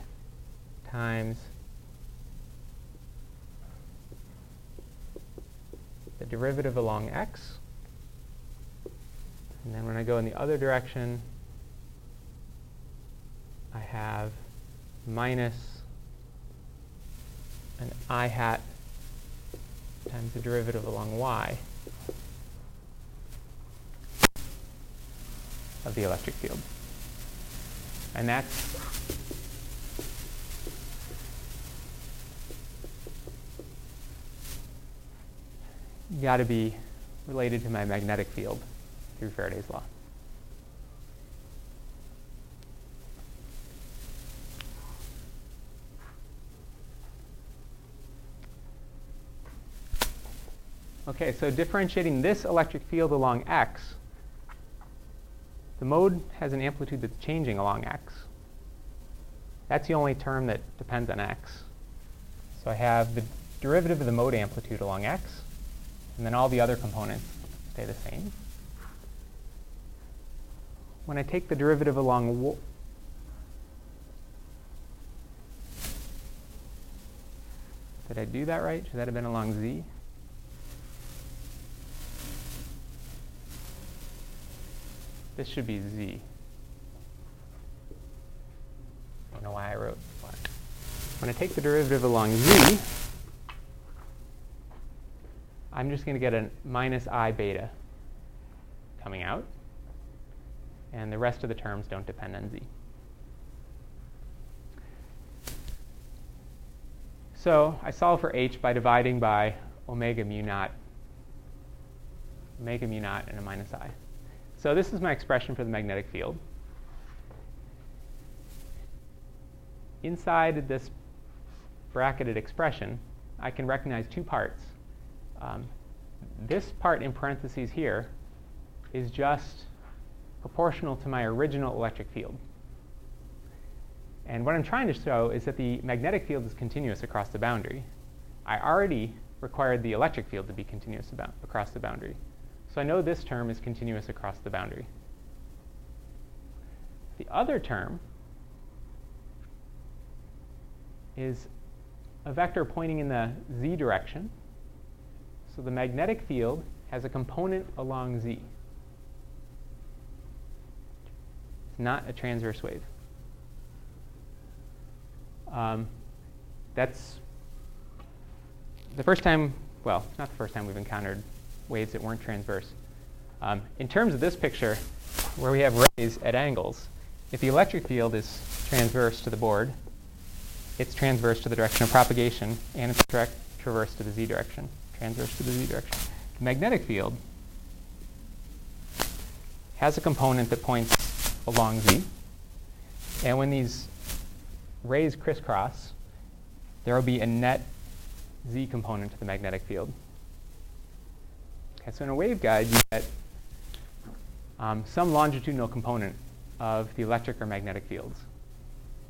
times the derivative along x. And then when I go in the other direction, I have minus an i hat times the derivative along y of the electric field. And that's got to be related to my magnetic field through Faraday's law. Okay, so differentiating this electric field along x, the mode has an amplitude that's changing along x. That's the only term that depends on x. So I have the derivative of the mode amplitude along x, and then all the other components stay the same. When I take the derivative along Did I do that right? Should that have been along z? This should be z. I don't know why I wrote black. When I take the derivative along z, I'm just going to get a minus i beta coming out. And the rest of the terms don't depend on z. So I solve for h by dividing by omega mu naught, omega mu naught and a minus i. So this is my expression for the magnetic field. Inside this bracketed expression, I can recognize two parts. Um, this part in parentheses here is just proportional to my original electric field. And what I'm trying to show is that the magnetic field is continuous across the boundary. I already required the electric field to be continuous about, across the boundary. So I know this term is continuous across the boundary. The other term is a vector pointing in the z direction. So the magnetic field has a component along z. It's not a transverse wave. Um, that's the first time, well, it's not the first time we've encountered waves that weren't transverse. Um, in terms of this picture, where we have rays at angles, if the electric field is transverse to the board, it's transverse to the direction of propagation, and it's traverse to the z direction, transverse to the z direction. The magnetic field has a component that points along z, and when these rays crisscross, there will be a net z component to the magnetic field. Okay, so in a waveguide, you get um, some longitudinal component of the electric or magnetic fields.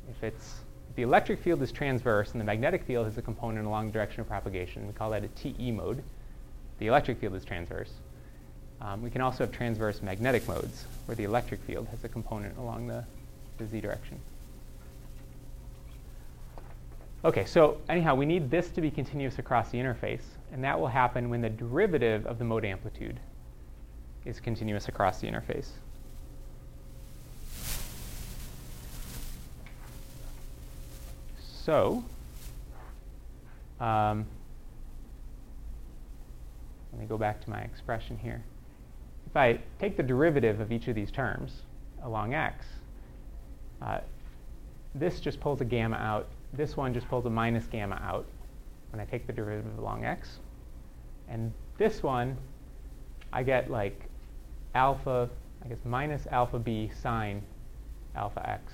If it's the electric field is transverse and the magnetic field has a component along the direction of propagation, we call that a TE mode. The electric field is transverse. Um, we can also have transverse magnetic modes, where the electric field has a component along the, the z direction. Okay, so anyhow, we need this to be continuous across the interface, and that will happen when the derivative of the mode amplitude is continuous across the interface. So, um, let me go back to my expression here. If I take the derivative of each of these terms along x, uh, this just pulls a gamma out this one just pulls a minus gamma out when I take the derivative along x. And this one, I get like alpha, I guess minus alpha b sine alpha x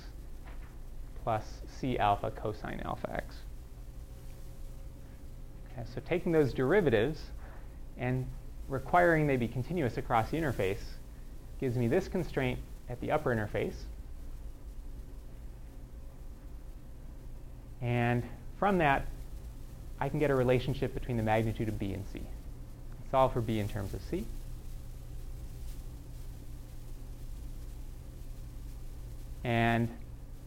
plus c alpha cosine alpha x. Okay, so taking those derivatives and requiring they be continuous across the interface gives me this constraint at the upper interface And from that, I can get a relationship between the magnitude of B and C. Solve for B in terms of C. And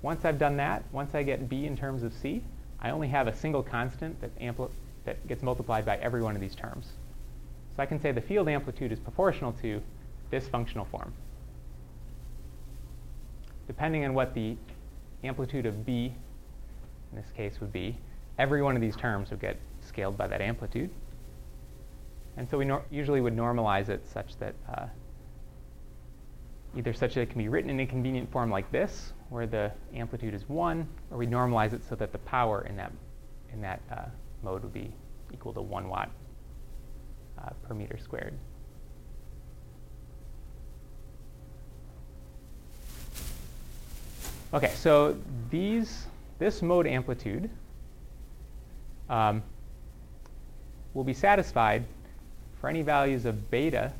once I've done that, once I get B in terms of C, I only have a single constant that, ampli- that gets multiplied by every one of these terms. So I can say the field amplitude is proportional to this functional form. Depending on what the amplitude of B in this case would be every one of these terms would get scaled by that amplitude. And so we usually would normalize it such that uh, either such that it can be written in a convenient form like this, where the amplitude is 1, or we normalize it so that the power in that, in that uh, mode would be equal to 1 watt uh, per meter squared. Okay, so these this mode amplitude um, will be satisfied for any values of beta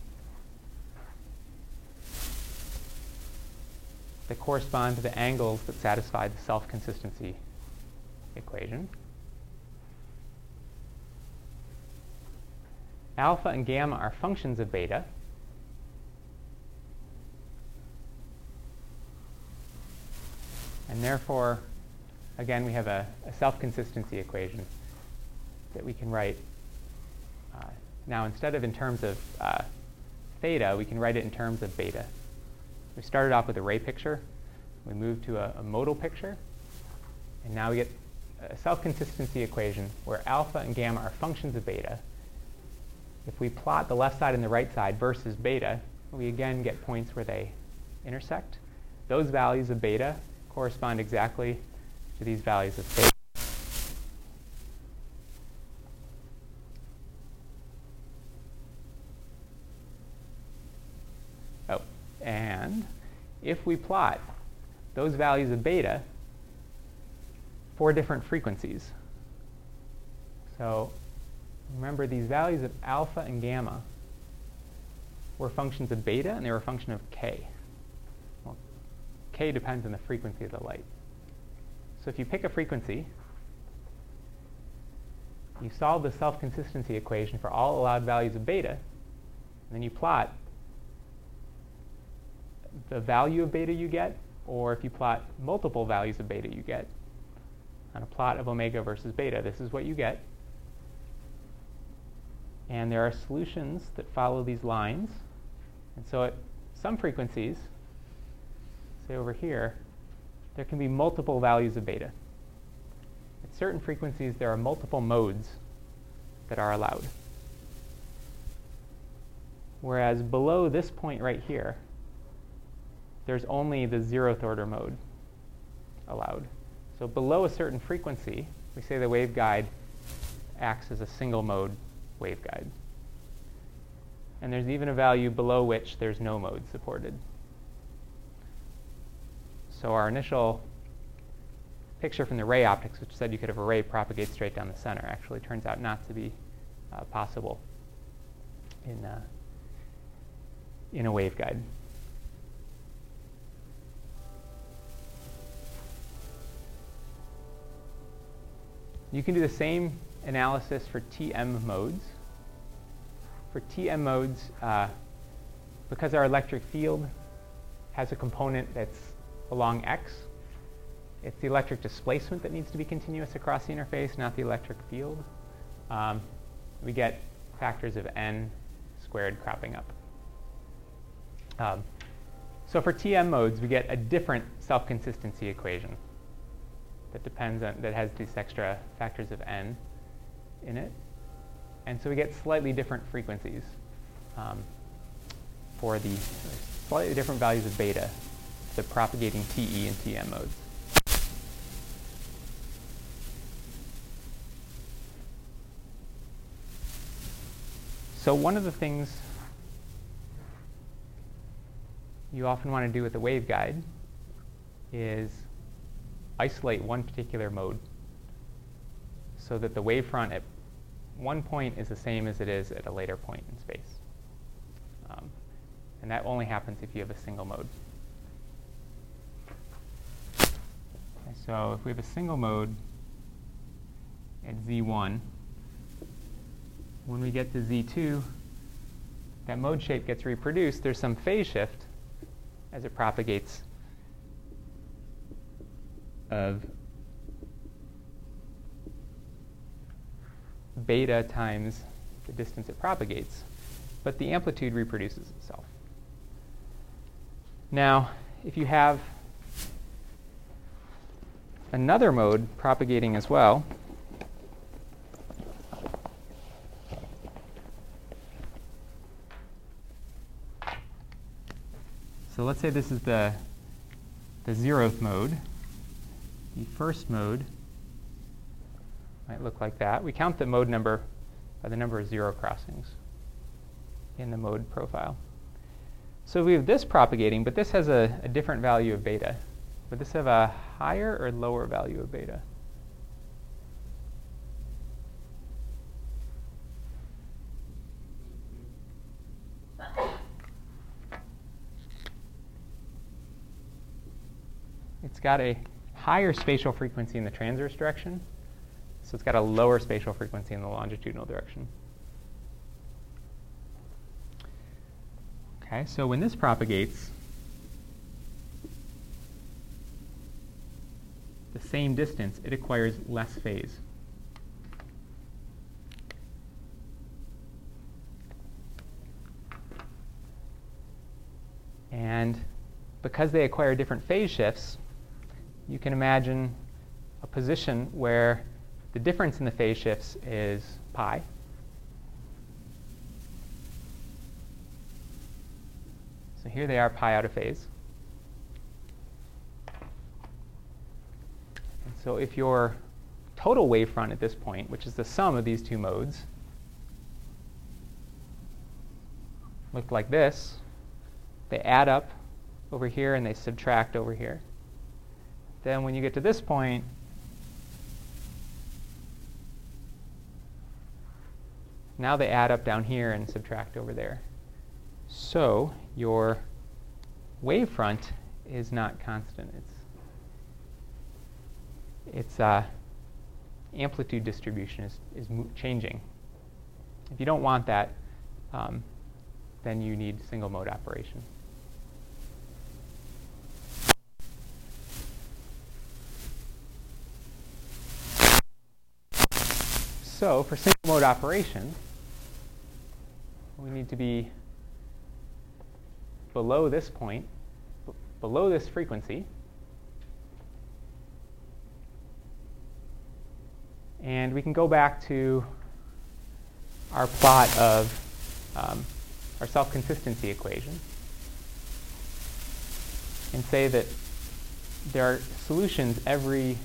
that correspond to the angles that satisfy the self-consistency equation. Alpha and gamma are functions of beta. And therefore, again, we have a, a self-consistency equation that we can write. Uh, now, instead of in terms of uh, theta, we can write it in terms of beta. We started off with a ray picture. We moved to a, a modal picture. And now we get a self-consistency equation where alpha and gamma are functions of beta. If we plot the left side and the right side versus beta, we again get points where they intersect. Those values of beta correspond exactly to these values of theta. Oh, and if we plot those values of beta for different frequencies, so remember these values of alpha and gamma were functions of beta and they were a function of k. Well, k depends on the frequency of the light. So if you pick a frequency, you solve the self-consistency equation for all allowed values of beta, and then you plot the value of beta you get, or if you plot multiple values of beta you get on a plot of omega versus beta, this is what you get. And there are solutions that follow these lines. And so at some frequencies, say over here, there can be multiple values of beta. At certain frequencies, there are multiple modes that are allowed. Whereas below this point right here, there's only the zeroth order mode allowed. So below a certain frequency, we say the waveguide acts as a single mode waveguide. And there's even a value below which there's no mode supported. So our initial picture from the ray optics, which said you could have a ray propagate straight down the center, actually turns out not to be uh, possible in, uh, in a waveguide. You can do the same analysis for TM modes. For TM modes, uh, because our electric field has a component that's along x, it's the electric displacement that needs to be continuous across the interface, not the electric field. Um, we get factors of n squared cropping up. Um, so for TM modes, we get a different self-consistency equation that depends on, that has these extra factors of n in it. And so we get slightly different frequencies um, for the slightly different values of beta, the propagating TE and TM modes. So one of the things you often want to do with a waveguide is isolate one particular mode so that the wavefront at one point is the same as it is at a later point in space. Um, and that only happens if you have a single mode. So if we have a single mode at Z1, when we get to Z2, that mode shape gets reproduced. There's some phase shift as it propagates of beta times the distance it propagates, but the amplitude reproduces itself. Now, if you have another mode propagating as well, so let's say this is the, the zeroth mode. The first mode might look like that. We count the mode number by the number of zero crossings in the mode profile. So we have this propagating, but this has a, a different value of beta. Would this have a higher or lower value of beta? It's got a higher spatial frequency in the transverse direction, so it's got a lower spatial frequency in the longitudinal direction. Okay, so when this propagates, the same distance, it acquires less phase. And because they acquire different phase shifts, you can imagine a position where the difference in the phase shifts is pi. So here they are pi out of phase. And so if your total wavefront at this point, which is the sum of these two modes, looked like this, they add up over here and they subtract over here. Then when you get to this point, now they add up down here and subtract over there. So your wavefront is not constant. It's its uh, amplitude distribution is, is changing. If you don't want that, um, then you need single mode operation. So for single mode operation, we need to be below this point, below this frequency. And we can go back to our plot of um, our self-consistency equation and say that there are solutions every,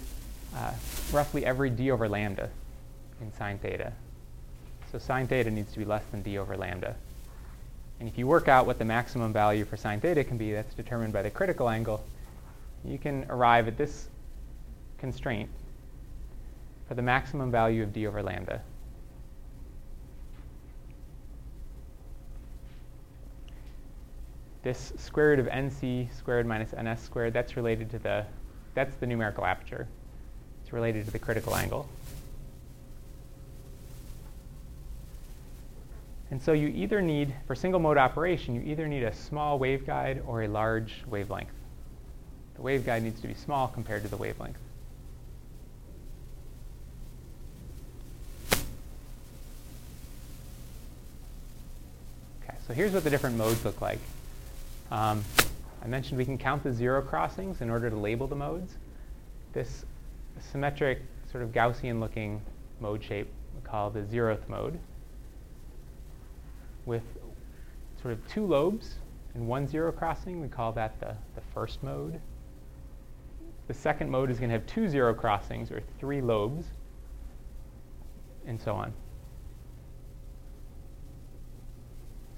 uh, roughly every d over lambda in sine theta. So sine theta needs to be less than d over lambda. And if you work out what the maximum value for sine theta can be, that's determined by the critical angle, you can arrive at this constraint for the maximum value of d over lambda. This square root of nc squared minus ns squared, that's related to the, that's the numerical aperture. It's related to the critical angle. And so you either need, for single mode operation, you either need a small waveguide or a large wavelength. The waveguide needs to be small compared to the wavelength. Okay, so here's what the different modes look like. Um, I mentioned we can count the zero crossings in order to label the modes. This symmetric, sort of Gaussian looking mode shape we call the zeroth mode with sort of two lobes and one zero crossing. We call that the, the first mode. The second mode is going to have two zero crossings or three lobes, and so on.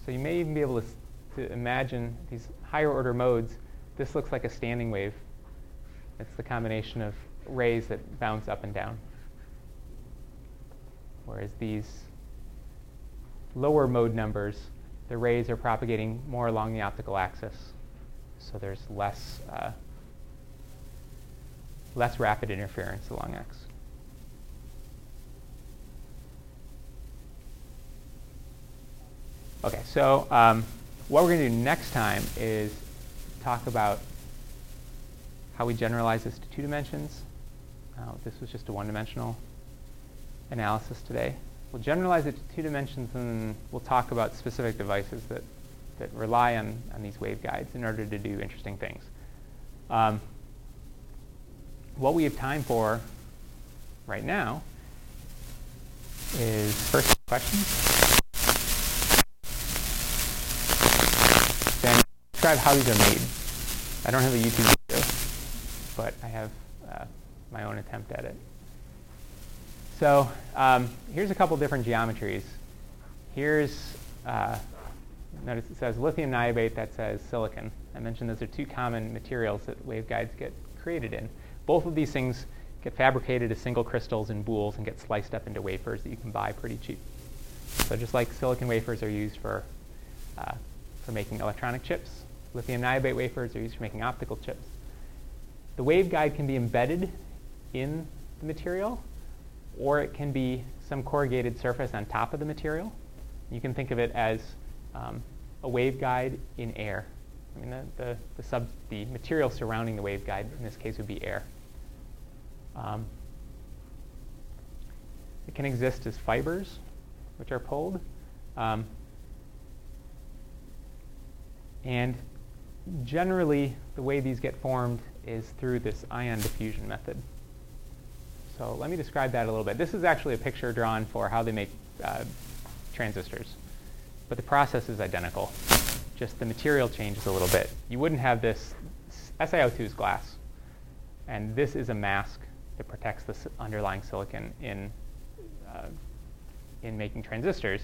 So you may even be able to, to imagine these higher order modes. This looks like a standing wave. It's the combination of rays that bounce up and down. Whereas these lower mode numbers, the rays are propagating more along the optical axis. So there's less, uh, less rapid interference along X. Okay, so um, what we're going to do next time is talk about how we generalize this to two dimensions. Uh, this was just a one-dimensional analysis today. We'll generalize it to two dimensions and we'll talk about specific devices that, that rely on, on these waveguides in order to do interesting things. Um, what we have time for right now is first questions. Then describe how these are made. I don't have a YouTube video, but I have uh, my own attempt at it. So um, here's a couple different geometries. Here's, uh, notice it says lithium niobate, that says silicon. I mentioned those are two common materials that waveguides get created in. Both of these things get fabricated as single crystals in boules and get sliced up into wafers that you can buy pretty cheap. So just like silicon wafers are used for, uh, for making electronic chips, lithium niobate wafers are used for making optical chips. The waveguide can be embedded in the material or it can be some corrugated surface on top of the material. You can think of it as um, a waveguide in air. I mean, the, the, the, sub, the material surrounding the waveguide in this case would be air. Um, it can exist as fibers, which are pulled. Um, and generally, the way these get formed is through this ion diffusion method. So let me describe that a little bit. This is actually a picture drawn for how they make uh, transistors. But the process is identical. Just the material changes a little bit. You wouldn't have this, SiO2 is glass. And this is a mask that protects the underlying silicon in, uh, in making transistors.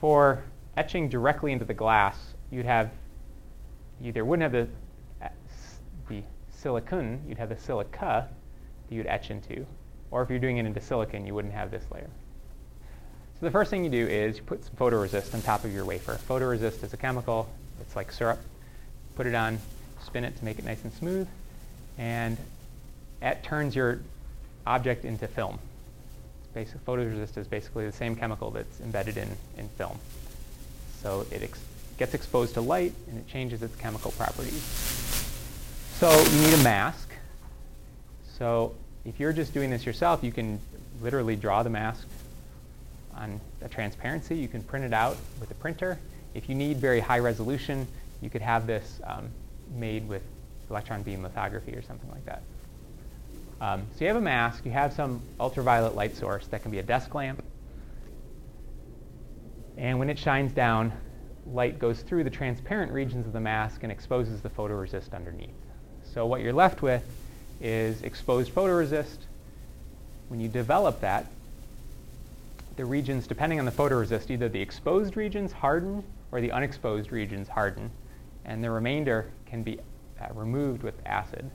For etching directly into the glass, you'd have, you either wouldn't have the, uh, the silicon, you'd have the silica, you'd etch into. Or if you're doing it into silicon, you wouldn't have this layer. So the first thing you do is you put some photoresist on top of your wafer. Photoresist is a chemical. It's like syrup. Put it on, spin it to make it nice and smooth, and it turns your object into film. Basic, photoresist is basically the same chemical that's embedded in, in film. So it ex gets exposed to light and it changes its chemical properties. So you need a mask. So if you're just doing this yourself, you can literally draw the mask on a transparency. You can print it out with a printer. If you need very high resolution, you could have this um, made with electron beam lithography or something like that. Um, so you have a mask, you have some ultraviolet light source that can be a desk lamp. And when it shines down, light goes through the transparent regions of the mask and exposes the photoresist underneath. So what you're left with is exposed photoresist. When you develop that, the regions, depending on the photoresist, either the exposed regions harden or the unexposed regions harden, and the remainder can be uh, removed with acid.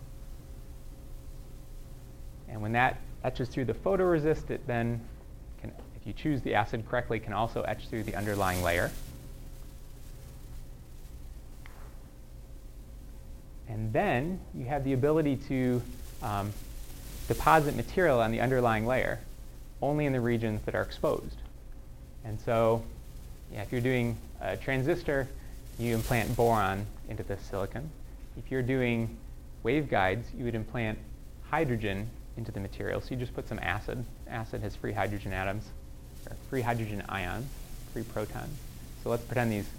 And when that etches through the photoresist, it then can, if you choose the acid correctly, can also etch through the underlying layer. And then you have the ability to um, deposit material on the underlying layer only in the regions that are exposed. And so yeah, if you're doing a transistor, you implant boron into the silicon. If you're doing waveguides, you would implant hydrogen into the material. So you just put some acid. Acid has free hydrogen atoms, or free hydrogen ions, free protons. So let's pretend these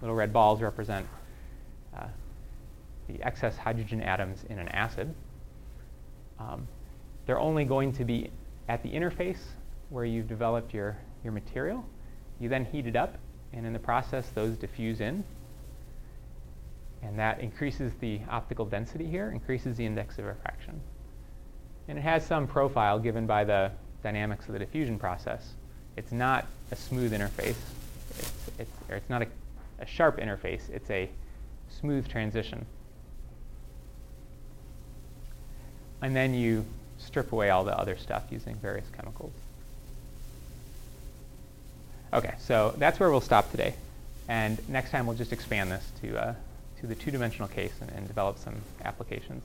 little red balls represent uh, the excess hydrogen atoms in an acid. Um, they're only going to be at the interface where you've developed your, your material. You then heat it up, and in the process, those diffuse in. And that increases the optical density here, increases the index of refraction. And it has some profile given by the dynamics of the diffusion process. It's not a smooth interface. It's, it's, or it's not a, a sharp interface. It's a smooth transition. And then you strip away all the other stuff using various chemicals. Okay, so that's where we'll stop today. And next time we'll just expand this to, uh, to the two-dimensional case and, and develop some applications.